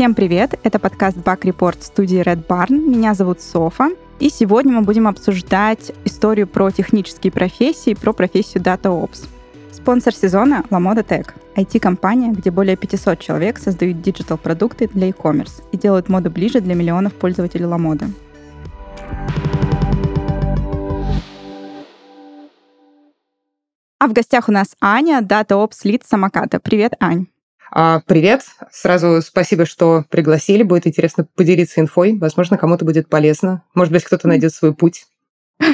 Всем привет! Это подкаст Bug Report студии Red Barn. Меня зовут Софа. И сегодня мы будем обсуждать историю про технические профессии, про профессию DataOps. Спонсор сезона — Lamoda Tech. IT-компания, где более 500 человек создают digital-продукты для e-commerce и делают моду ближе для миллионов пользователей Lamoda. А в гостях у нас Аня, DataOps Lead Самоката. Привет, Ань. А, привет. Сразу спасибо, что пригласили. Будет интересно поделиться инфой. Возможно, кому-то будет полезно. Может быть, кто-то найдет свой путь.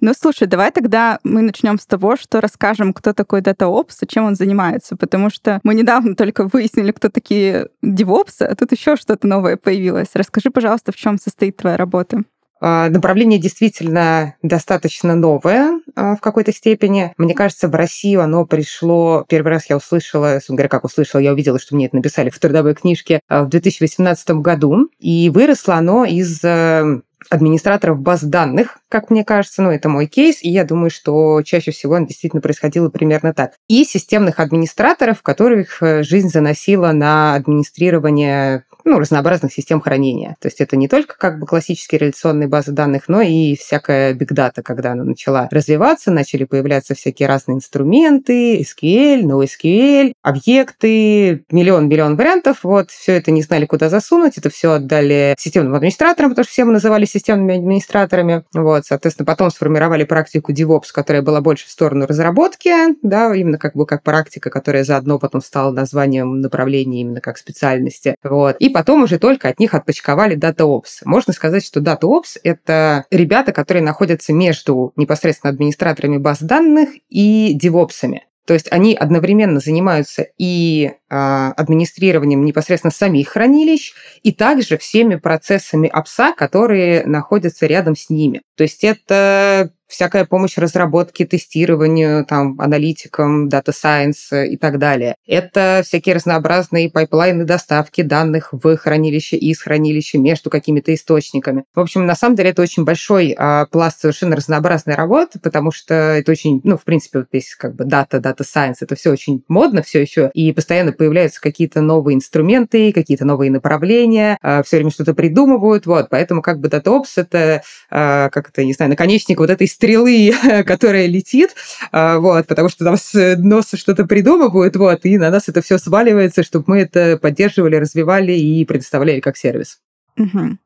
Ну, слушай, давай тогда мы начнем с того, что расскажем, кто такой DataOps и чем он занимается, потому что мы недавно только выяснили, кто такие DevOps, а тут еще что-то новое появилось. Расскажи, пожалуйста, в чем состоит твоя работа. А, направление действительно достаточно новое а, в какой-то степени. Мне кажется, в Россию оно пришло... Первый раз я услышала, говоря, как услышала, я увидела, что мне это написали в трудовой книжке а, в 2018 году. И выросло оно из э, администраторов баз данных, как мне кажется, ну, это мой кейс, и я думаю, что чаще всего он действительно происходило примерно так. И системных администраторов, которых э, жизнь заносила на администрирование ну, разнообразных систем хранения. То есть это не только как бы классические реляционные базы данных, но и всякая бигдата, когда она начала развиваться, начали появляться всякие разные инструменты, SQL, NoSQL, объекты, миллион-миллион вариантов. Вот, все это не знали, куда засунуть, это все отдали системным администраторам, потому что все мы называли системными администраторами. Вот, соответственно, потом сформировали практику DevOps, которая была больше в сторону разработки, да, именно как бы как практика, которая заодно потом стала названием направления именно как специальности. Вот. И потом уже только от них отпочковали DataOps. Можно сказать, что DataOps — это ребята, которые находятся между непосредственно администраторами баз данных и DevOps'ами. То есть они одновременно занимаются и э, администрированием непосредственно самих хранилищ, и также всеми процессами Ops а, которые находятся рядом с ними. То есть это всякая помощь разработке, тестированию, там, аналитикам, data science и так далее. Это всякие разнообразные пайплайны доставки данных в хранилище из хранилища между какими-то источниками. В общем, на самом деле это очень большой а, пласт совершенно разнообразной работы, потому что это очень, ну, в принципе, вот здесь как бы дата, дата science, это все очень модно все еще, и постоянно появляются какие-то новые инструменты, какие-то новые направления, а, все время что-то придумывают, вот, поэтому как бы DataOps это, а, как это, не знаю, наконечник вот этой стрелы, которая летит, а, вот, потому что там с носа что-то придумывают, вот, и на нас это все сваливается, чтобы мы это поддерживали, развивали и предоставляли как сервис. Угу.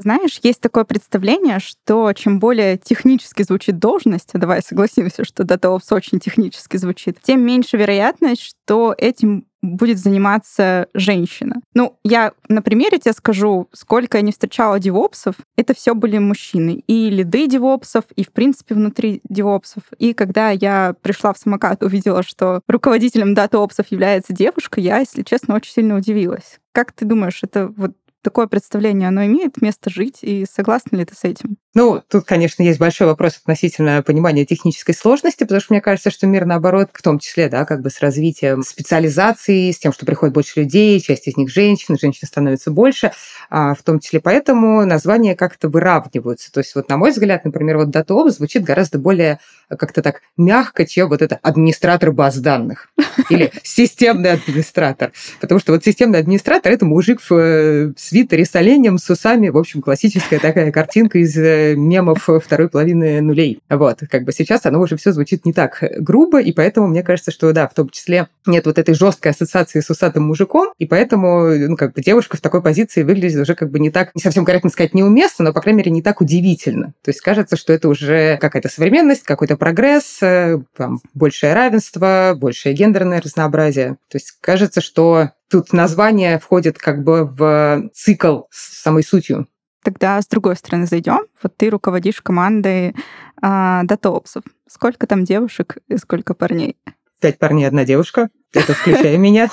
Знаешь, есть такое представление, что чем более технически звучит должность, давай согласимся, что DataOps очень технически звучит, тем меньше вероятность, что этим будет заниматься женщина. Ну, я на примере тебе скажу, сколько я не встречала девопсов, это все были мужчины. И лиды девопсов, и, в принципе, внутри девопсов. И когда я пришла в самокат, увидела, что руководителем дата-опсов является девушка, я, если честно, очень сильно удивилась. Как ты думаешь, это вот такое представление, оно имеет место жить, и согласна ли ты с этим? Ну, тут, конечно, есть большой вопрос относительно понимания технической сложности, потому что мне кажется, что мир, наоборот, в том числе, да, как бы с развитием специализации, с тем, что приходит больше людей, часть из них женщин, женщин становится больше, а, в том числе поэтому названия как-то выравниваются. То есть вот, на мой взгляд, например, вот DataOps звучит гораздо более как-то так мягко, чем вот это администратор баз данных или системный администратор. Потому что вот системный администратор – это мужик в э, свитере с оленем, с усами, в общем, классическая такая картинка из э, мемов второй половины нулей. Вот, как бы сейчас оно уже все звучит не так грубо, и поэтому мне кажется, что да, в том числе нет вот этой жесткой ассоциации с усатым мужиком, и поэтому, ну, как бы девушка в такой позиции выглядит уже как бы не так, не совсем корректно сказать, неуместно, но, по крайней мере, не так удивительно. То есть кажется, что это уже какая-то современность, какой-то прогресс, э, там, большее равенство, большее гендерное разнообразие. То есть кажется, что тут название входит как бы в цикл с самой сутью Тогда с другой стороны зайдем. Вот ты руководишь командой а, датоопсов. Сколько там девушек и сколько парней? Пять парней, одна девушка. Это включая меня.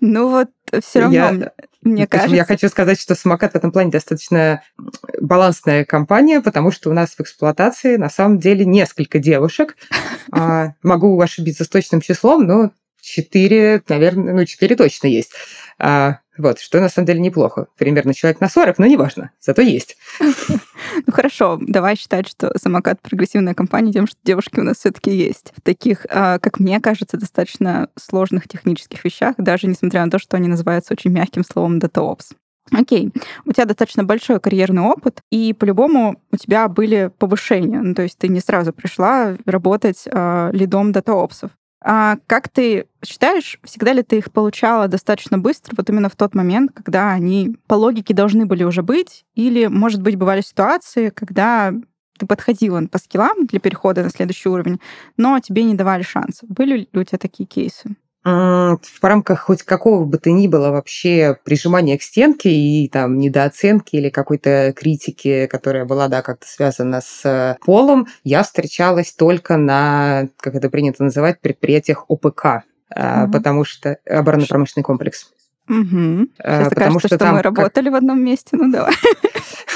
Ну вот все равно, мне кажется. Я хочу сказать, что самокат в этом плане достаточно балансная компания, потому что у нас в эксплуатации на самом деле несколько девушек. А, могу ошибиться с точным числом, но четыре, наверное, ну, четыре точно есть. А, вот, что на самом деле неплохо. Примерно человек на 40, но неважно, зато есть. Ну хорошо, давай считать, что самокат прогрессивная компания тем, что девушки у нас все-таки есть. В таких, а, как мне кажется, достаточно сложных технических вещах, даже несмотря на то, что они называются очень мягким словом DataOps. Окей, у тебя достаточно большой карьерный опыт, и по-любому у тебя были повышения. Ну, то есть ты не сразу пришла работать э, лидом датаопсов. А как ты считаешь, всегда ли ты их получала достаточно быстро, вот именно в тот момент, когда они по логике должны были уже быть? Или, может быть, бывали ситуации, когда ты подходила по скиллам для перехода на следующий уровень, но тебе не давали шансов. Были ли у тебя такие кейсы? В рамках хоть какого бы то ни было вообще прижимания к стенке и там недооценки или какой-то критики, которая была, да, как-то связана с полом, я встречалась только на, как это принято называть, предприятиях ОПК, угу. потому что оборонно-промышленный комплекс. Угу. Сейчас потому кажется, что, что мы работали как... в одном месте, ну давай.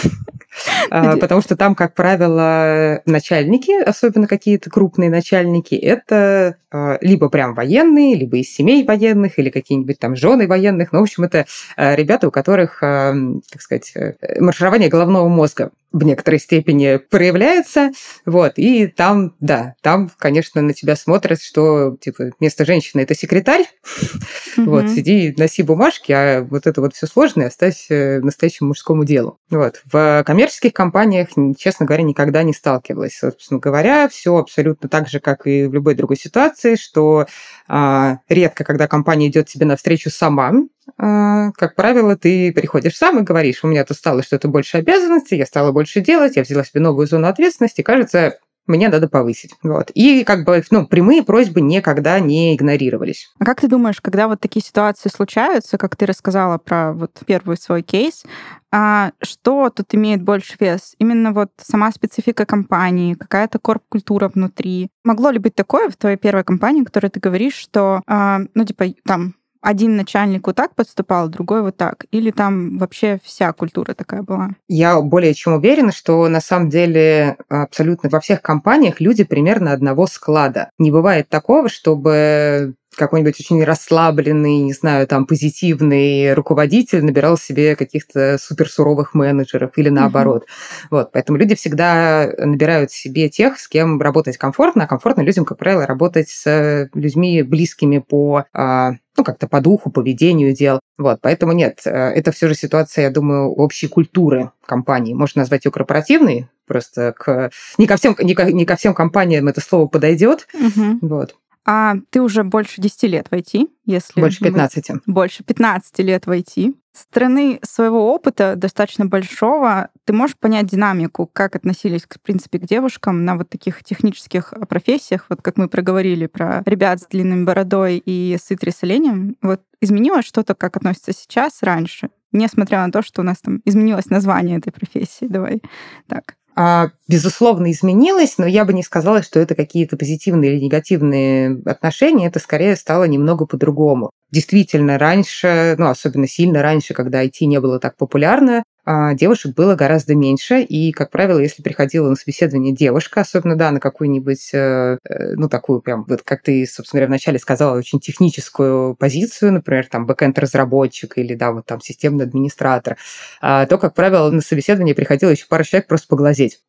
А, потому что там, как правило, начальники, особенно какие-то крупные начальники, это а, либо прям военные, либо из семей военных, или какие-нибудь там жены военных. Ну, в общем, это а, ребята, у которых, так сказать, э, марширование головного мозга в некоторой степени проявляется, вот, и там, да, там, конечно, на тебя смотрят, что, типа, вместо женщины это секретарь, вот, сиди, носи бумажки, а вот это вот все сложное оставь э, настоящему мужскому делу. Вот, в коммерческих компаниях, честно говоря, никогда не сталкивалась, собственно говоря, все абсолютно так же, как и в любой другой ситуации, что а, редко, когда компания идет тебе навстречу сама, как правило, ты приходишь сам и говоришь, у меня тут стало что-то больше обязанностей, я стала больше делать, я взяла себе новую зону ответственности, кажется, мне надо повысить. Вот. И как бы ну, прямые просьбы никогда не игнорировались. А как ты думаешь, когда вот такие ситуации случаются, как ты рассказала про вот первый свой кейс, а что тут имеет больше вес? Именно вот сама специфика компании, какая-то корп-культура внутри. Могло ли быть такое в твоей первой компании, которой ты говоришь, что, а, ну, типа, там, один начальник вот так подступал, другой вот так? Или там вообще вся культура такая была? Я более чем уверена, что на самом деле абсолютно во всех компаниях люди примерно одного склада. Не бывает такого, чтобы какой-нибудь очень расслабленный, не знаю, там, позитивный руководитель набирал себе каких-то суперсуровых менеджеров или наоборот. Mm-hmm. Вот, поэтому люди всегда набирают себе тех, с кем работать комфортно, а комфортно людям, как правило, работать с людьми близкими по а, ну, как-то по духу, поведению дел. Вот, поэтому нет, э, это все же ситуация, я думаю, общей культуры компании. Можно назвать ее корпоративной, просто к... не, ко всем, не, ко, не ко всем компаниям это слово подойдет. Угу. Вот. А ты уже больше 10 лет в IT, если... Больше 15. Больше 15 лет в IT. С стороны своего опыта, достаточно большого, ты можешь понять динамику, как относились, в принципе, к девушкам на вот таких технических профессиях, вот как мы проговорили про ребят с длинной бородой и с оленем. Вот изменилось что-то, как относится сейчас, раньше? Несмотря на то, что у нас там изменилось название этой профессии. Давай так. А, безусловно, изменилось, но я бы не сказала, что это какие-то позитивные или негативные отношения. Это скорее стало немного по-другому. Действительно, раньше, ну, особенно сильно раньше, когда IT не было так популярно, а девушек было гораздо меньше, и, как правило, если приходила на собеседование девушка, особенно, да, на какую-нибудь, э, э, ну, такую прям, вот как ты, собственно говоря, вначале сказала, очень техническую позицию, например, там, бэкэнд-разработчик или, да, вот там, системный администратор, а, то, как правило, на собеседование приходило еще пара человек просто поглазеть.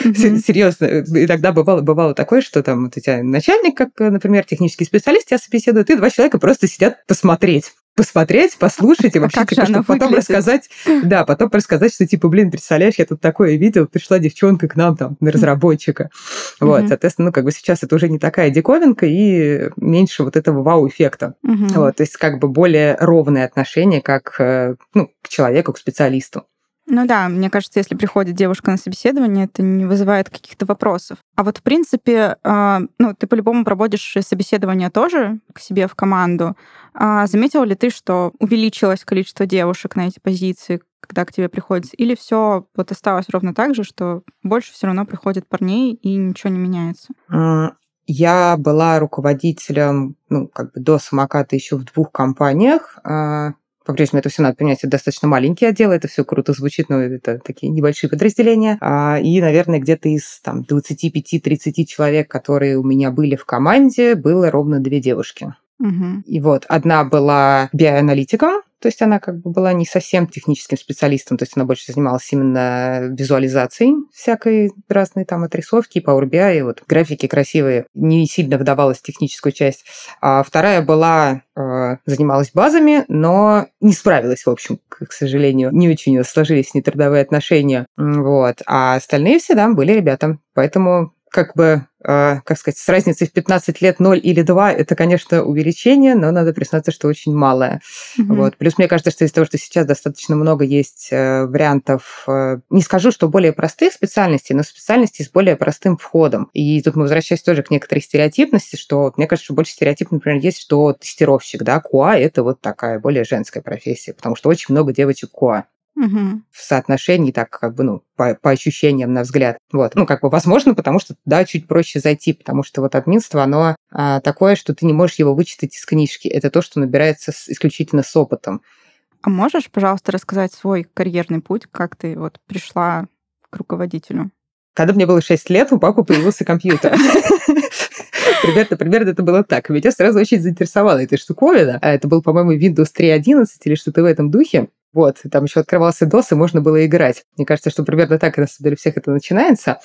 Серьезно, иногда бывало, бывало такое, что там у тебя начальник, как, например, технический специалист, тебя собеседует, и два человека просто сидят посмотреть посмотреть, послушать и вообще, типа, чтобы потом рассказать, да, потом рассказать, что, типа, блин, представляешь, я тут такое видел, пришла девчонка к нам там на разработчика. Вот, соответственно, ну, как бы сейчас это уже не такая диковинка и меньше вот этого вау-эффекта. Вот, то есть как бы более ровное отношение как, э, ну, к человеку, к специалисту. Ну да, мне кажется, если приходит девушка на собеседование, это не вызывает каких-то вопросов. А вот, в принципе, э, ну, ты по-любому проводишь собеседование тоже к себе в команду. А заметила ли ты, что увеличилось количество девушек на эти позиции, когда к тебе приходится? Или все вот осталось ровно так же, что больше все равно приходит парней и ничего не меняется? Я была руководителем, ну, как бы до самоката еще в двух компаниях. По-прежнему это все надо понимать, это достаточно маленькие отделы, это все круто звучит, но это такие небольшие подразделения. А, и, наверное, где-то из там 25-30 человек, которые у меня были в команде, было ровно две девушки. Угу. И вот одна была биоаналитиком, то есть она как бы была не совсем техническим специалистом, то есть она больше занималась именно визуализацией всякой разной там отрисовки, Power BI, и вот графики красивые, не сильно вдавалась в техническую часть. А вторая была, э, занималась базами, но не справилась, в общем, к, сожалению. Не очень сложились с ней трудовые отношения. Вот. А остальные все, да, были ребята. Поэтому как бы, э, как сказать, с разницей в 15 лет 0 или 2, это, конечно, увеличение, но надо признаться, что очень малое. Mm-hmm. Вот. Плюс мне кажется, что из-за того, что сейчас достаточно много есть э, вариантов, э, не скажу, что более простых специальностей, но специальностей с более простым входом. И тут мы возвращаемся тоже к некоторой стереотипности, что мне кажется, что больше стереотип, например, есть, что тестировщик, да, КУА – это вот такая более женская профессия, потому что очень много девочек КУА угу. в соотношении, так как бы, ну, по, по ощущениям, на взгляд. Вот. Ну, как бы возможно, потому что, да, чуть проще зайти, потому что вот админство, оно а, такое, что ты не можешь его вычитать из книжки. Это то, что набирается с, исключительно с опытом. А можешь, пожалуйста, рассказать свой карьерный путь, как ты вот пришла к руководителю? Когда мне было 6 лет, у папы появился компьютер. Примерно, примерно это было так. Меня сразу очень заинтересовала эта штуковина. А это был, по-моему, Windows 3.11 или что-то в этом духе. Вот, там еще открывался DOS, и можно было играть. Мне кажется, что примерно так, на самом деле, всех это начинается.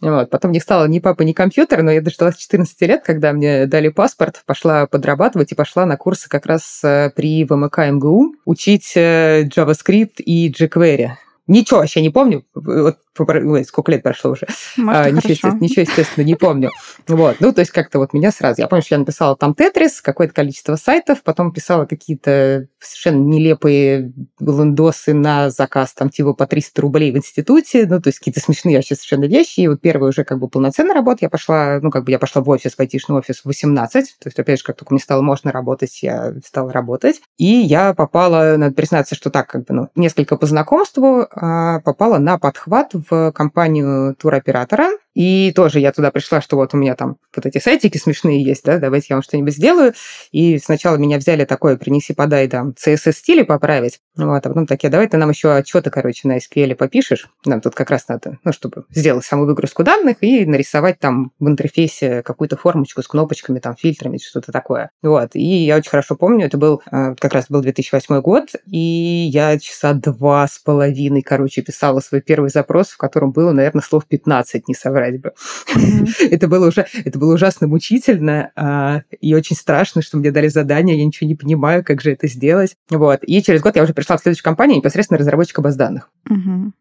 Вот. Потом не стало ни папы, ни компьютера, но я дождалась 14 лет, когда мне дали паспорт, пошла подрабатывать и пошла на курсы как раз э, при ВМК МГУ учить э, JavaScript и jQuery. Ничего вообще не помню. Вот Ой, сколько лет прошло уже. Может, а, ничего, естественно, ничего, естественно, не помню. Вот. Ну, то есть как-то вот меня сразу... Я помню, что я написала там Тетрис, какое-то количество сайтов, потом писала какие-то совершенно нелепые лендосы на заказ, там, типа по 300 рублей в институте, ну, то есть какие-то смешные вообще совершенно вещи. И вот первая уже как бы полноценная работа, я пошла, ну, как бы я пошла в офис, в айтишный офис в 18, то есть, опять же, как только мне стало можно работать, я стала работать. И я попала, надо признаться, что так, как бы, ну, несколько по знакомству, а, попала на подхват в компанию туроператора, и тоже я туда пришла, что вот у меня там вот эти сайтики смешные есть, да, давайте я вам что-нибудь сделаю. И сначала меня взяли такое, принеси, подай, там, CSS-стили поправить. Вот, а потом такие, давай ты нам еще отчеты, короче, на SQL попишешь. Нам тут как раз надо, ну, чтобы сделать саму выгрузку данных и нарисовать там в интерфейсе какую-то формочку с кнопочками, там, фильтрами, что-то такое. Вот, и я очень хорошо помню, это был, э, как раз был 2008 год, и я часа два с половиной, короче, писала свой первый запрос, в котором было, наверное, слов 15, не соврать соврать бы. это, было уже, это было ужасно мучительно а, и очень страшно, что мне дали задание, я ничего не понимаю, как же это сделать. Вот. И через год я уже пришла в следующую компанию непосредственно разработчика баз данных.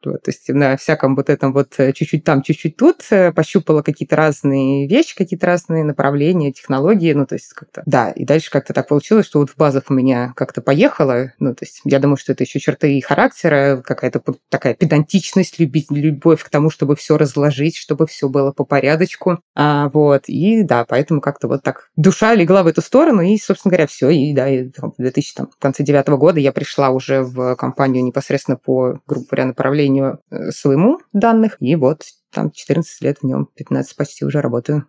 Вот, то есть на всяком вот этом вот э, чуть-чуть там, чуть-чуть тут э, пощупала какие-то разные вещи, какие-то разные направления, технологии, ну, то есть как-то... Да, и дальше как-то так получилось, что вот в базах у меня как-то поехало, ну, то есть я думаю, что это еще черты характера, какая-то такая педантичность, любить, любовь к тому, чтобы все разложить, чтобы все было по порядочку. А, вот, и да, поэтому как-то вот так душа легла в эту сторону, и, собственно говоря, все. И да, и, в 2000, там, в конце девятого года я пришла уже в компанию непосредственно по, грубо говоря, направлению э, своему данных, и вот там 14 лет в нем, 15 почти уже работаю.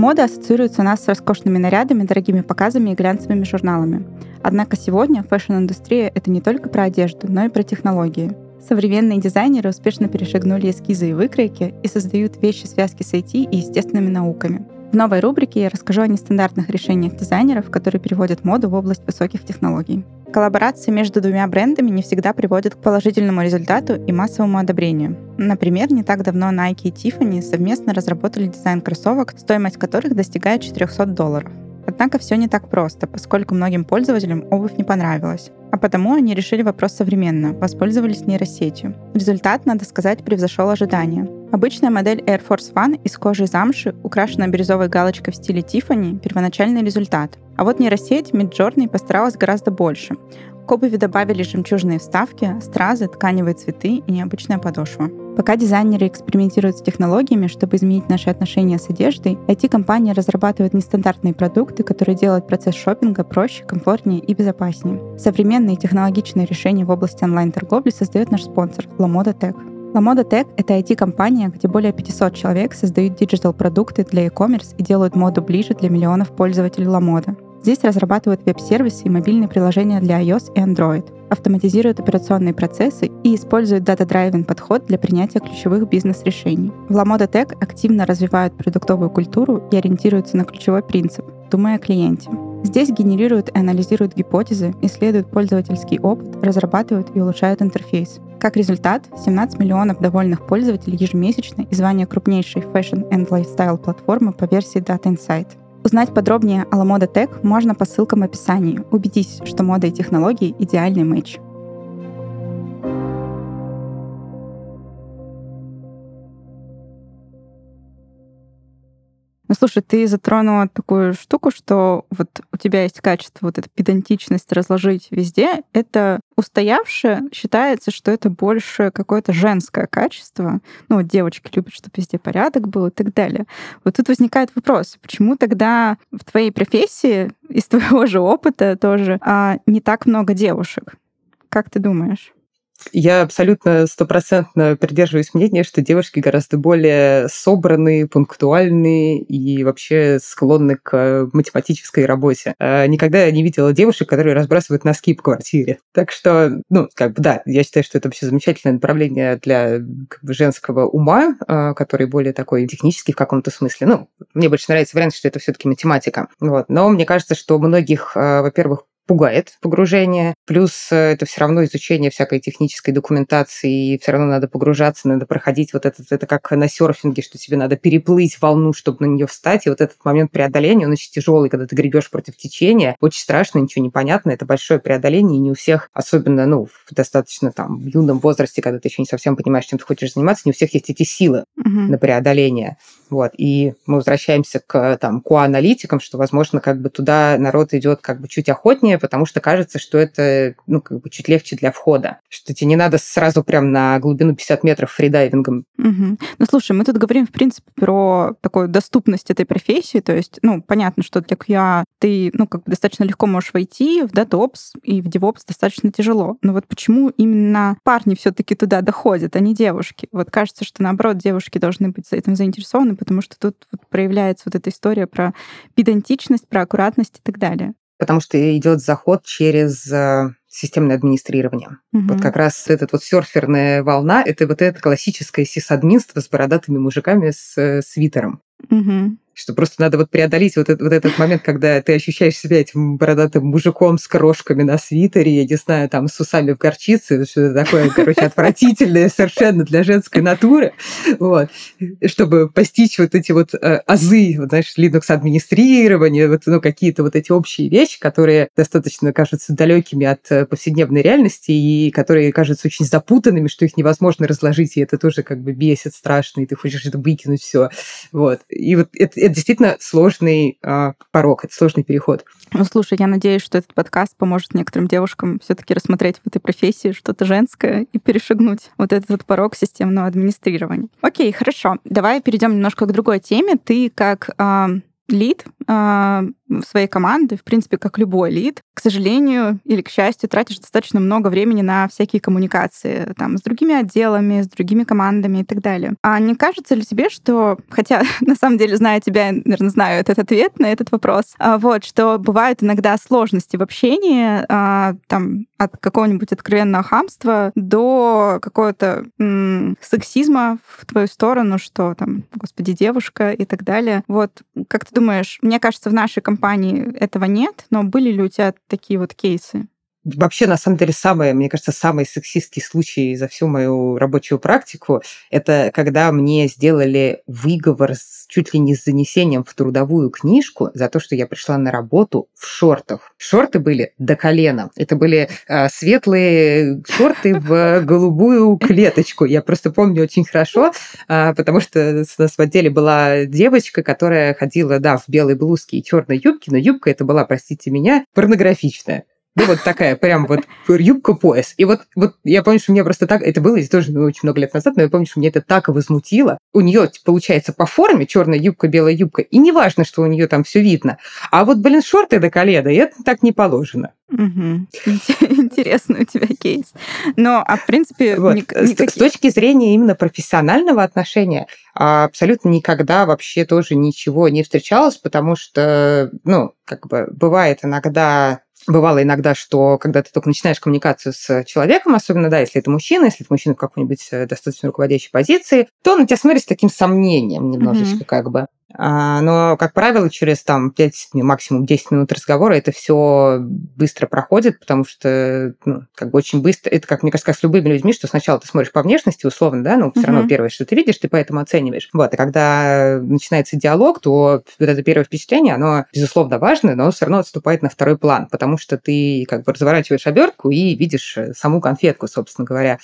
Мода ассоциируется у нас с роскошными нарядами, дорогими показами и глянцевыми журналами. Однако сегодня fashion-индустрия — это не только про одежду, но и про технологии. Современные дизайнеры успешно перешагнули эскизы и выкройки и создают вещи в связке с IT и естественными науками. В новой рубрике я расскажу о нестандартных решениях дизайнеров, которые переводят моду в область высоких технологий. Коллаборации между двумя брендами не всегда приводят к положительному результату и массовому одобрению. Например, не так давно Nike и Tiffany совместно разработали дизайн кроссовок, стоимость которых достигает 400 долларов. Однако все не так просто, поскольку многим пользователям обувь не понравилась. А потому они решили вопрос современно, воспользовались нейросетью. Результат, надо сказать, превзошел ожидания. Обычная модель Air Force One из кожи замши, украшенная бирюзовой галочкой в стиле Tiffany, первоначальный результат. А вот нейросеть Midjourney постаралась гораздо больше. К обуви добавили жемчужные вставки, стразы, тканевые цветы и необычная подошва. Пока дизайнеры экспериментируют с технологиями, чтобы изменить наши отношения с одеждой, IT-компании разрабатывают нестандартные продукты, которые делают процесс шопинга проще, комфортнее и безопаснее. Современные технологичные решения в области онлайн-торговли создает наш спонсор Lamoda Tech. Lamoda Tech — это IT-компания, где более 500 человек создают digital-продукты для e-commerce и делают моду ближе для миллионов пользователей Lamoda. Здесь разрабатывают веб-сервисы и мобильные приложения для iOS и Android, автоматизируют операционные процессы и используют data-driven подход для принятия ключевых бизнес-решений. В Lamoda Tech активно развивают продуктовую культуру и ориентируются на ключевой принцип — думай о клиенте. Здесь генерируют и анализируют гипотезы, исследуют пользовательский опыт, разрабатывают и улучшают интерфейс. Как результат, 17 миллионов довольных пользователей ежемесячно и звание крупнейшей fashion and lifestyle платформы по версии Data Insight. Узнать подробнее о LaModa Tech можно по ссылкам в описании. Убедись, что мода и технологии — идеальный матч. Слушай, ты затронула такую штуку, что вот у тебя есть качество, вот эта педантичность разложить везде. Это устоявшее считается, что это больше какое-то женское качество. Ну, вот девочки любят, чтобы везде порядок был и так далее. Вот тут возникает вопрос, почему тогда в твоей профессии, из твоего же опыта тоже, а, не так много девушек? Как ты думаешь? Я абсолютно стопроцентно придерживаюсь мнения, что девушки гораздо более собранные, пунктуальные и вообще склонны к математической работе. А никогда не видела девушек, которые разбрасывают носки по квартире. Так что, ну, как бы, да, я считаю, что это вообще замечательное направление для женского ума, а, который более такой технический в каком-то смысле. Ну, мне больше нравится вариант, что это все-таки математика. Вот. Но мне кажется, что многих, а, во-первых, пугает погружение. Плюс э, это все равно изучение всякой технической документации, и все равно надо погружаться, надо проходить вот этот, это как на серфинге, что тебе надо переплыть волну, чтобы на нее встать, и вот этот момент преодоления, он очень тяжелый, когда ты гребешь против течения, очень страшно, ничего не понятно, это большое преодоление, и не у всех, особенно, ну, в достаточно там юном возрасте, когда ты еще не совсем понимаешь, чем ты хочешь заниматься, не у всех есть эти силы угу. на преодоление. Вот, и мы возвращаемся к там, ко-аналитикам, что, возможно, как бы туда народ идет как бы чуть охотнее, потому что кажется, что это ну, как бы чуть легче для входа, что тебе не надо сразу прям на глубину 50 метров фридайвингом. Угу. Ну, слушай, мы тут говорим, в принципе, про такую доступность этой профессии, то есть, ну, понятно, что для QA ты, ну, как бы достаточно легко можешь войти в DevOps, и в DevOps достаточно тяжело. Но вот почему именно парни все таки туда доходят, а не девушки? Вот кажется, что, наоборот, девушки должны быть этим заинтересованы, потому что тут вот проявляется вот эта история про педантичность, про аккуратность и так далее потому что идет заход через э, системное администрирование. Угу. Вот как раз этот вот серферная волна, это вот это классическое сисадминство с бородатыми мужиками с э, свитером. Угу что просто надо вот преодолеть вот этот, вот этот момент, когда ты ощущаешь себя этим бородатым мужиком с крошками на свитере, я не знаю, там, с усами в горчице, что-то такое, короче, отвратительное совершенно для женской натуры, вот, чтобы постичь вот эти вот э, азы, вот, знаешь, Linux-администрирования, вот, ну, какие-то вот эти общие вещи, которые достаточно кажутся далекими от э, повседневной реальности и которые кажутся очень запутанными, что их невозможно разложить, и это тоже как бы бесит страшно, и ты хочешь это выкинуть все, вот. И вот это, это действительно сложный э, порог, это сложный переход. Ну, слушай, я надеюсь, что этот подкаст поможет некоторым девушкам все-таки рассмотреть в этой профессии что-то женское и перешагнуть вот этот порог системного администрирования. Окей, хорошо. Давай перейдем немножко к другой теме. Ты как э, лид своей команды, в принципе, как любой лид, к сожалению или к счастью, тратишь достаточно много времени на всякие коммуникации там, с другими отделами, с другими командами и так далее. А не кажется ли тебе, что, хотя на самом деле, зная тебя, наверное, знаю этот ответ на этот вопрос, а, вот, что бывают иногда сложности в общении, а, там, от какого-нибудь откровенного хамства до какого-то м- сексизма в твою сторону, что там, господи, девушка и так далее. Вот, как ты думаешь, мне кажется, в нашей компании этого нет, но были ли у тебя такие вот кейсы? Вообще, на самом деле, самый, мне кажется, самый сексистский случай за всю мою рабочую практику, это когда мне сделали выговор с, чуть ли не с занесением в трудовую книжку за то, что я пришла на работу в шортах. Шорты были до колена. Это были э, светлые шорты в голубую клеточку. Я просто помню очень хорошо, э, потому что у нас в отделе была девочка, которая ходила, да, в белой блузке и черной юбке, но юбка это была, простите меня, порнографичная. Ну, вот такая прям вот юбка-пояс. И вот, вот я помню, что мне просто так... Это было тоже ну, очень много лет назад, но я помню, что мне это так возмутило. У нее получается по форме черная юбка, белая юбка, и не важно, что у нее там все видно. А вот, блин, шорты до колена, и это так не положено. Угу. Интересный у тебя кейс. Но, а в принципе... Вот. Ник- никаких... С точки зрения именно профессионального отношения, абсолютно никогда вообще тоже ничего не встречалось, потому что, ну, как бы бывает иногда Бывало иногда, что когда ты только начинаешь коммуникацию с человеком, особенно, да, если это мужчина, если это мужчина в какой-нибудь э, достаточно руководящей позиции, то он на тебя смотрит с таким сомнением немножечко, mm-hmm. как бы. А, но, как правило, через там 5, максимум 10 минут разговора это все быстро проходит, потому что, ну, как бы очень быстро, это, как мне кажется, как с любыми людьми, что сначала ты смотришь по внешности, условно, да, но все равно первое, что ты видишь, ты поэтому оцениваешь. Вот, и когда начинается диалог, то вот это первое впечатление, оно, безусловно, важно, но все равно отступает на второй план, потому что ты как бы разворачиваешь обертку и видишь саму конфетку, собственно говоря.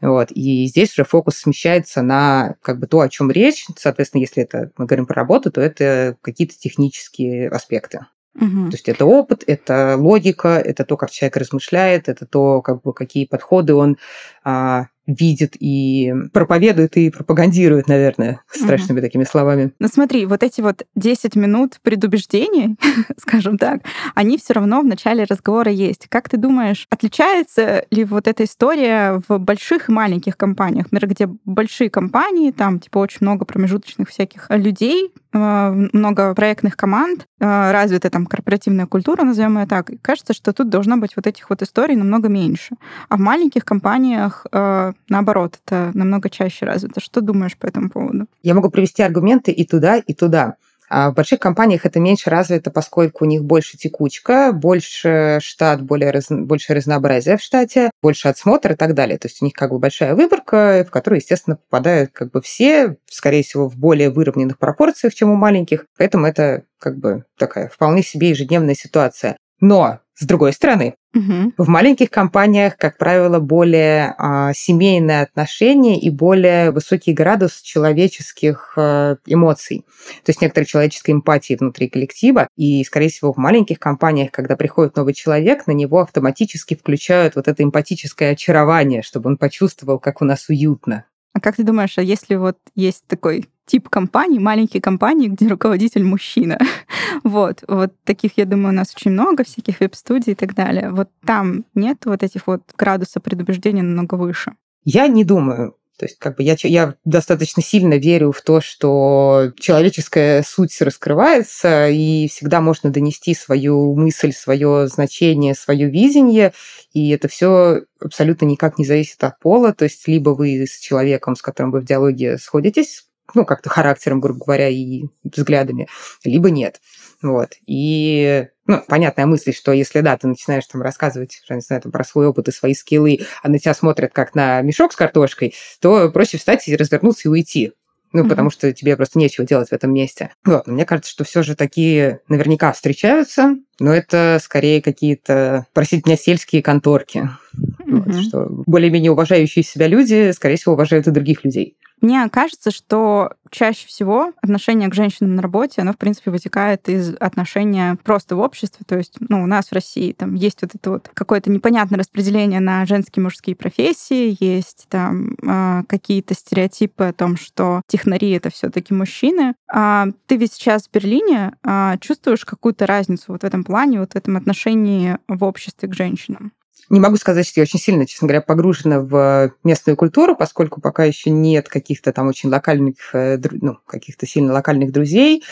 Вот, и здесь уже фокус смещается на как бы то, о чем речь. Соответственно, если это мы говорим про работу, то это какие-то технические аспекты. Угу. То есть это опыт, это логика, это то, как человек размышляет, это то, как бы, какие подходы он а, видит и проповедует и пропагандирует, наверное, страшными угу. такими словами. Ну смотри, вот эти вот 10 минут предубеждений, скажем так, они все равно в начале разговора есть. Как ты думаешь, отличается ли вот эта история в больших и маленьких компаниях? Например, где большие компании, там типа очень много промежуточных всяких людей, э, много проектных команд, э, развитая там корпоративная культура, назовем ее так. Кажется, что тут должно быть вот этих вот историй намного меньше. А в маленьких компаниях э, наоборот, это намного чаще развито. Что думаешь по этому поводу? Я могу привести аргументы и туда, и туда. А в больших компаниях это меньше развито, поскольку у них больше текучка, больше штат, более раз, больше разнообразия в штате, больше отсмотр и так далее. То есть у них как бы большая выборка, в которую, естественно, попадают как бы все, скорее всего, в более выровненных пропорциях, чем у маленьких. Поэтому это как бы такая вполне себе ежедневная ситуация. Но с другой стороны, угу. в маленьких компаниях, как правило, более а, семейные отношения и более высокий градус человеческих а, эмоций. То есть некоторой человеческой эмпатии внутри коллектива. И, скорее всего, в маленьких компаниях, когда приходит новый человек, на него автоматически включают вот это эмпатическое очарование, чтобы он почувствовал, как у нас уютно. А как ты думаешь, а если вот есть такой тип компаний, маленькие компании, где руководитель мужчина. вот, вот таких, я думаю, у нас очень много, всяких веб-студий и так далее. Вот там нет вот этих вот градусов предубеждения намного выше. Я не думаю. То есть как бы я, я достаточно сильно верю в то, что человеческая суть раскрывается, и всегда можно донести свою мысль, свое значение, свое видение, и это все абсолютно никак не зависит от пола. То есть либо вы с человеком, с которым вы в диалоге сходитесь, ну, как-то характером, грубо говоря, и взглядами, либо нет. Вот. И, ну, понятная мысль, что если, да, ты начинаешь там рассказывать, не знаю, там, про свой опыт и свои скиллы, а на тебя смотрят как на мешок с картошкой, то проще встать и развернуться и уйти. Ну, mm-hmm. потому что тебе просто нечего делать в этом месте. Вот. Мне кажется, что все же такие наверняка встречаются, но это скорее какие-то, простите меня, сельские конторки. Mm-hmm. Вот, что более-менее уважающие себя люди, скорее всего, уважают и других людей. Мне кажется, что чаще всего отношение к женщинам на работе, оно, в принципе, вытекает из отношения просто в обществе. То есть, ну, у нас в России там есть вот это вот какое-то непонятное распределение на женские и мужские профессии, есть там э, какие-то стереотипы о том, что технари — это все таки мужчины. А ты ведь сейчас в Берлине а, чувствуешь какую-то разницу вот в этом плане, вот в этом отношении в обществе к женщинам? Не могу сказать, что я очень сильно, честно говоря, погружена в местную культуру, поскольку пока еще нет каких-то там очень локальных, э, ну, каких-то сильно локальных друзей.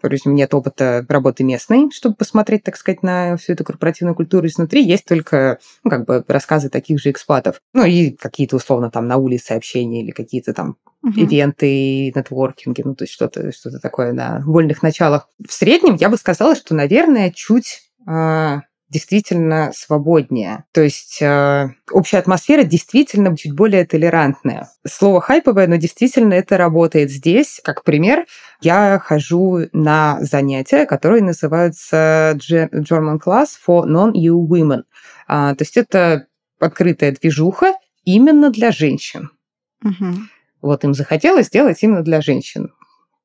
Впрочем, нет опыта работы местной, чтобы посмотреть, так сказать, на всю эту корпоративную культуру изнутри. Есть только, ну, как бы рассказы таких же экспатов. Ну, и какие-то, условно, там на улице общения или какие-то там uh-huh. ивенты, нетворкинги, ну, то есть что-то что такое на вольных началах. В среднем я бы сказала, что, наверное, чуть а, действительно свободнее. То есть э, общая атмосфера действительно чуть более толерантная. Слово хайповое, но действительно это работает здесь. Как пример, я хожу на занятия, которые называются German Class for Non-EU Women. А, то есть это открытая движуха именно для женщин. Угу. Вот им захотелось сделать именно для женщин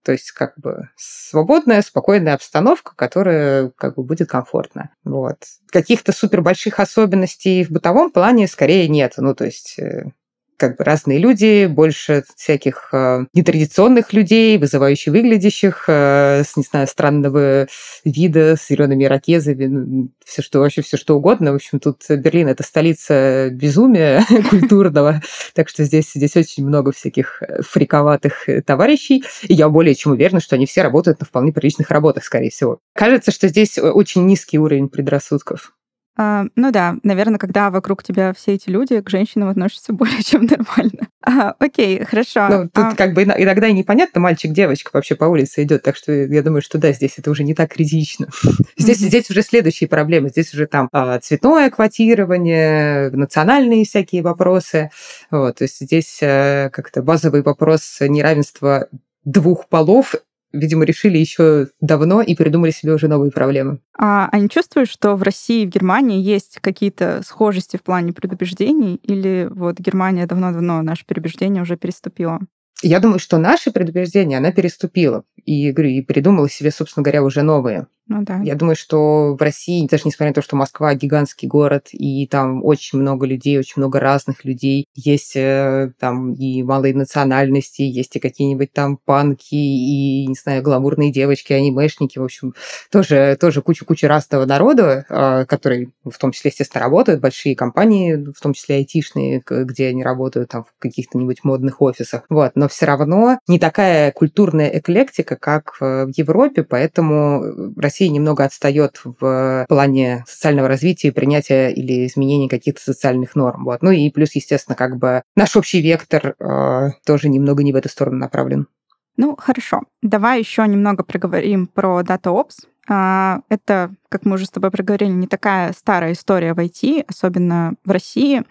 То есть как бы свободная, спокойная обстановка, которая как бы будет комфортна. Вот. Каких-то супер больших особенностей в бытовом плане скорее нет. Ну, то есть э, как бы разные люди, больше всяких э, нетрадиционных людей, вызывающе выглядящих, э, с, не знаю, странного вида, с зелеными ракезами, все что, вообще все что угодно. В общем, тут Берлин — это столица безумия культурного, так что здесь, здесь очень много всяких э, фриковатых э, товарищей, и я более чем уверена, что они все работают на вполне приличных работах, скорее всего. Кажется, что здесь очень низкий уровень предрассудков. А, ну да, наверное, когда вокруг тебя все эти люди к женщинам относятся более чем нормально. А, окей, хорошо. Ну, тут а... как бы иногда и непонятно, мальчик-девочка вообще по улице идет, так что я думаю, что да, здесь это уже не так критично. Здесь, здесь уже следующие проблемы. Здесь уже там а, цветное квотирование, национальные всякие вопросы. Вот, то есть здесь а, как-то базовый вопрос неравенства двух полов видимо, решили еще давно и придумали себе уже новые проблемы. А, а не чувствуешь, что в России и в Германии есть какие-то схожести в плане предубеждений? Или вот Германия давно-давно наше предубеждение уже переступила? Я думаю, что наши предубеждения она переступила и, говорю, и придумала себе, собственно говоря, уже новые. Ну да. Я думаю, что в России, даже несмотря на то, что Москва гигантский город, и там очень много людей, очень много разных людей, есть э, там и малые национальности, есть и какие-нибудь там панки, и, не знаю, гламурные девочки, анимешники, в общем, тоже, тоже куча-куча разного народа, а, который в том числе, естественно, работают, большие компании, в том числе айтишные, где они работают там в каких-то-нибудь модных офисах. Вот. Но все равно не такая культурная эклектика, как в Европе, поэтому Россия Россия немного отстает в плане социального развития, принятия или изменения каких-то социальных норм. Вот. Ну и плюс, естественно, как бы наш общий вектор э, тоже немного не в эту сторону направлен. Ну, хорошо. Давай еще немного проговорим про DataOps. А, это, как мы уже с тобой проговорили, не такая старая история в IT, особенно в России.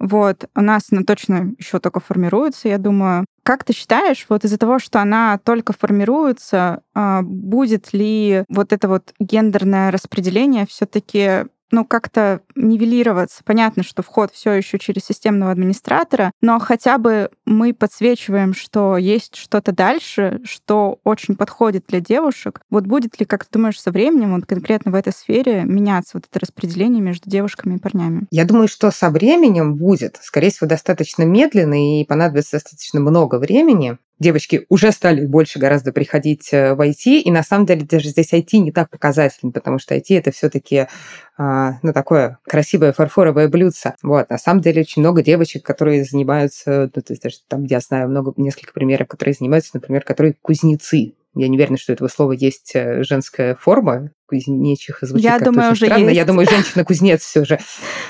Вот. У нас она точно еще только формируется, я думаю. Как ты считаешь, вот из-за того, что она только формируется, а, будет ли вот это вот гендерное распределение все-таки ну, как-то нивелироваться. Понятно, что вход все еще через системного администратора, но хотя бы мы подсвечиваем, что есть что-то дальше, что очень подходит для девушек. Вот будет ли, как ты думаешь, со временем, вот конкретно в этой сфере, меняться вот это распределение между девушками и парнями? Я думаю, что со временем будет, скорее всего, достаточно медленно и понадобится достаточно много времени, девочки уже стали больше гораздо приходить э, в IT, и на самом деле даже здесь IT не так показательно, потому что IT это все-таки а, ну, такое красивое фарфоровое блюдце. Вот. На самом деле очень много девочек, которые занимаются, ну, то есть даже там, я знаю много, несколько примеров, которые занимаются, например, которые кузнецы. Я не уверена, что этого слова есть э, женская форма, кузнечиха звучит Я думаю, уже странно. Есть. Я думаю, женщина-кузнец все же.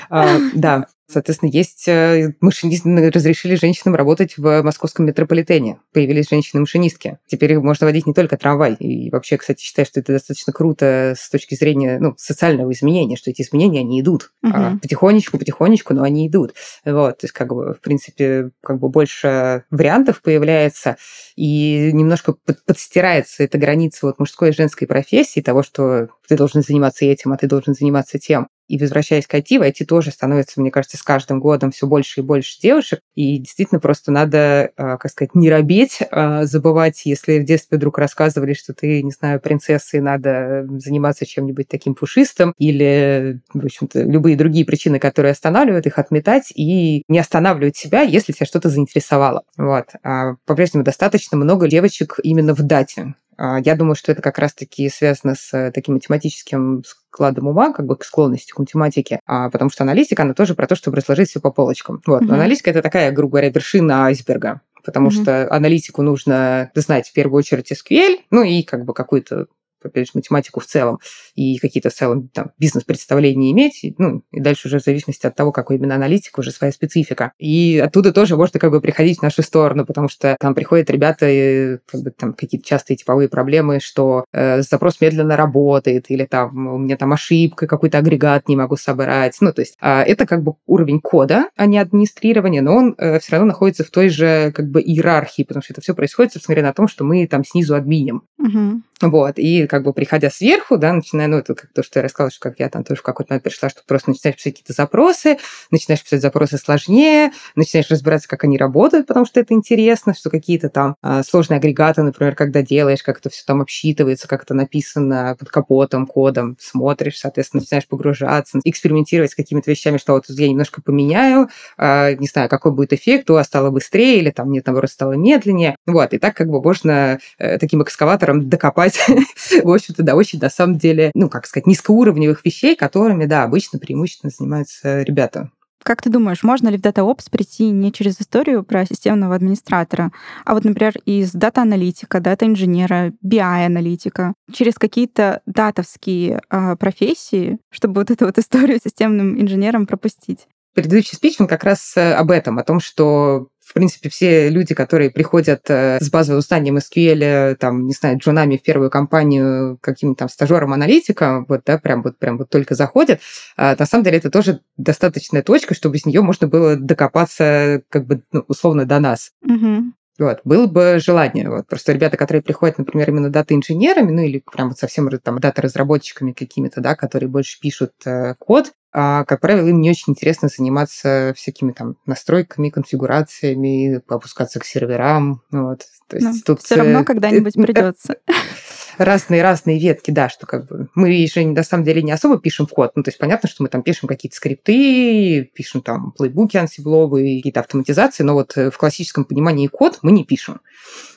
А, да. Соответственно, есть э, машинисты, разрешили женщинам работать в московском метрополитене. Появились женщины-машинистки. Теперь можно водить не только трамвай. И вообще, кстати, считаю, что это достаточно круто с точки зрения ну, социального изменения, что эти изменения, они идут. Угу. А, потихонечку, потихонечку, но они идут. Вот, то есть, как бы, в принципе, как бы больше вариантов появляется, и немножко под, подстирается эта граница вот мужской и женской профессии, того, что ты должен заниматься этим, а ты должен заниматься тем. И возвращаясь к IT, в IT тоже становится, мне кажется, с каждым годом все больше и больше девушек. И действительно просто надо, а, как сказать, не робеть, а забывать, если в детстве вдруг рассказывали, что ты, не знаю, принцесса, и надо заниматься чем-нибудь таким пушистым, или, в общем-то, любые другие причины, которые останавливают их, отметать и не останавливать себя, если тебя что-то заинтересовало. Вот. А по-прежнему достаточно много девочек именно в дате. А, я думаю, что это как раз-таки связано с э, таким математическим складом ума, как бы к склонности к математике, а, потому что аналитика, она тоже про то, чтобы разложить все по полочкам. Вот. Но аналитика это такая, грубо говоря, вершина айсберга потому mm-hmm. что аналитику нужно знать в первую очередь SQL, ну и как бы какую-то опять же, математику в целом и какие-то в целом там, бизнес-представления иметь, ну, и дальше уже в зависимости от того, какой именно аналитик, уже своя специфика. И оттуда тоже можно как бы приходить в нашу сторону, потому что там приходят ребята, и, как бы, там какие-то частые типовые проблемы, что э, запрос медленно работает, или там у меня там ошибка, какой-то агрегат не могу собрать. Ну, то есть э, это как бы уровень кода, а не администрирование, но он э, все равно находится в той же как бы иерархии, потому что это все происходит, собственно говоря, на том, что мы там снизу админим. Угу. Вот, и как бы приходя сверху, да, начиная, ну, это как то, что я рассказала, что как я там тоже в какой-то момент пришла, что просто начинаешь писать какие-то запросы, начинаешь писать запросы сложнее, начинаешь разбираться, как они работают, потому что это интересно, что какие-то там а, сложные агрегаты, например, когда делаешь, как это все там обсчитывается, как это написано под капотом, кодом, смотришь, соответственно, начинаешь погружаться, экспериментировать с какими-то вещами, что вот я немножко поменяю, а, не знаю, какой будет эффект, вас стало быстрее или там нет, наоборот, стало медленнее. Вот, и так как бы можно э, таким экскаватором докопать в общем-то, да, очень, на самом деле, ну, как сказать, низкоуровневых вещей, которыми, да, обычно преимущественно занимаются ребята. Как ты думаешь, можно ли в DataOps прийти не через историю про системного администратора, а вот, например, из дата-аналитика, дата-инженера, BI-аналитика, через какие-то датовские э, профессии, чтобы вот эту вот историю системным инженером пропустить? Предыдущий спич, он как раз э, об этом, о том, что в принципе, все люди, которые приходят э, с базовым знанием SQL, там, не знаю, джунами в первую компанию, каким-то там стажером-аналитиком, вот, да, прям вот, прям вот только заходят, а, на самом деле это тоже достаточная точка, чтобы с нее можно было докопаться, как бы, ну, условно, до нас. Угу. Вот, было бы желание. Вот. Просто ребята, которые приходят, например, именно дата-инженерами, ну или прям вот совсем там дата-разработчиками какими-то, да, которые больше пишут э, код, а, как правило, им не очень интересно заниматься всякими там настройками, конфигурациями, опускаться к серверам. Вот. То есть, ну, тут все равно э, когда-нибудь придется разные-разные ветки, да, что как бы мы же на самом деле не особо пишем код. Ну, то есть понятно, что мы там пишем какие-то скрипты, пишем там плейбуки ансибловые, какие-то автоматизации, но вот в классическом понимании код мы не пишем.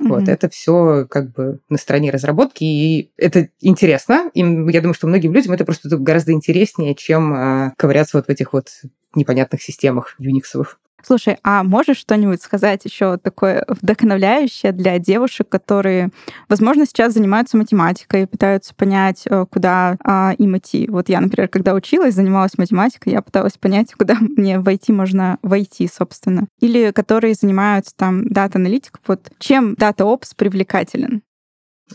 Mm-hmm. Вот, это все как бы на стороне разработки, и это интересно. И я думаю, что многим людям это просто гораздо интереснее, чем э, ковыряться вот в этих вот непонятных системах юниксовых. Слушай, а можешь что-нибудь сказать еще такое вдохновляющее для девушек, которые, возможно, сейчас занимаются математикой и пытаются понять, э, куда а, им идти? Вот я, например, когда училась, занималась математикой, я пыталась понять, куда мне войти можно войти, собственно. Или которые занимаются там дата-аналитикой. Вот чем дата-опс привлекателен?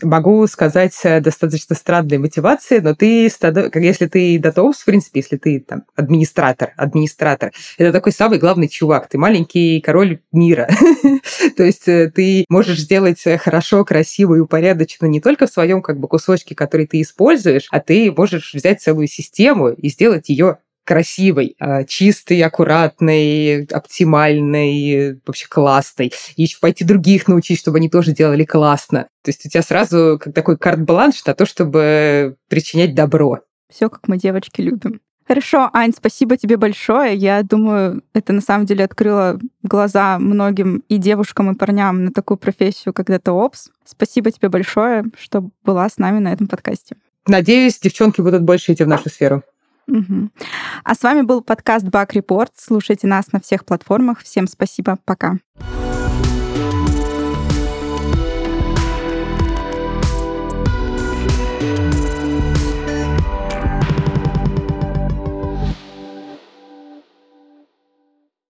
Могу сказать э, достаточно странные мотивации, но ты, если ты DataOps, в принципе, если ты там администратор, администратор, это такой самый главный чувак, ты маленький король мира. То есть э, ты можешь сделать хорошо, красиво и упорядоченно не только в своем как бы кусочке, который ты используешь, а ты можешь взять целую систему и сделать ее красивой, а, чистой, аккуратной, оптимальной, вообще классной. И еще пойти других научить, чтобы они тоже делали классно. То есть у тебя сразу как такой карт-бланш на то, чтобы причинять добро. Все, как мы девочки любим. Хорошо, Ань, спасибо тебе большое. Я думаю, это на самом деле открыло глаза многим и девушкам, и парням на такую профессию, как DataOps. Спасибо тебе большое, что была с нами на этом подкасте. Надеюсь, девчонки будут больше идти в нашу сферу. Угу. А с вами был подкаст Бак Report. Слушайте нас на всех платформах. Всем спасибо. Пока.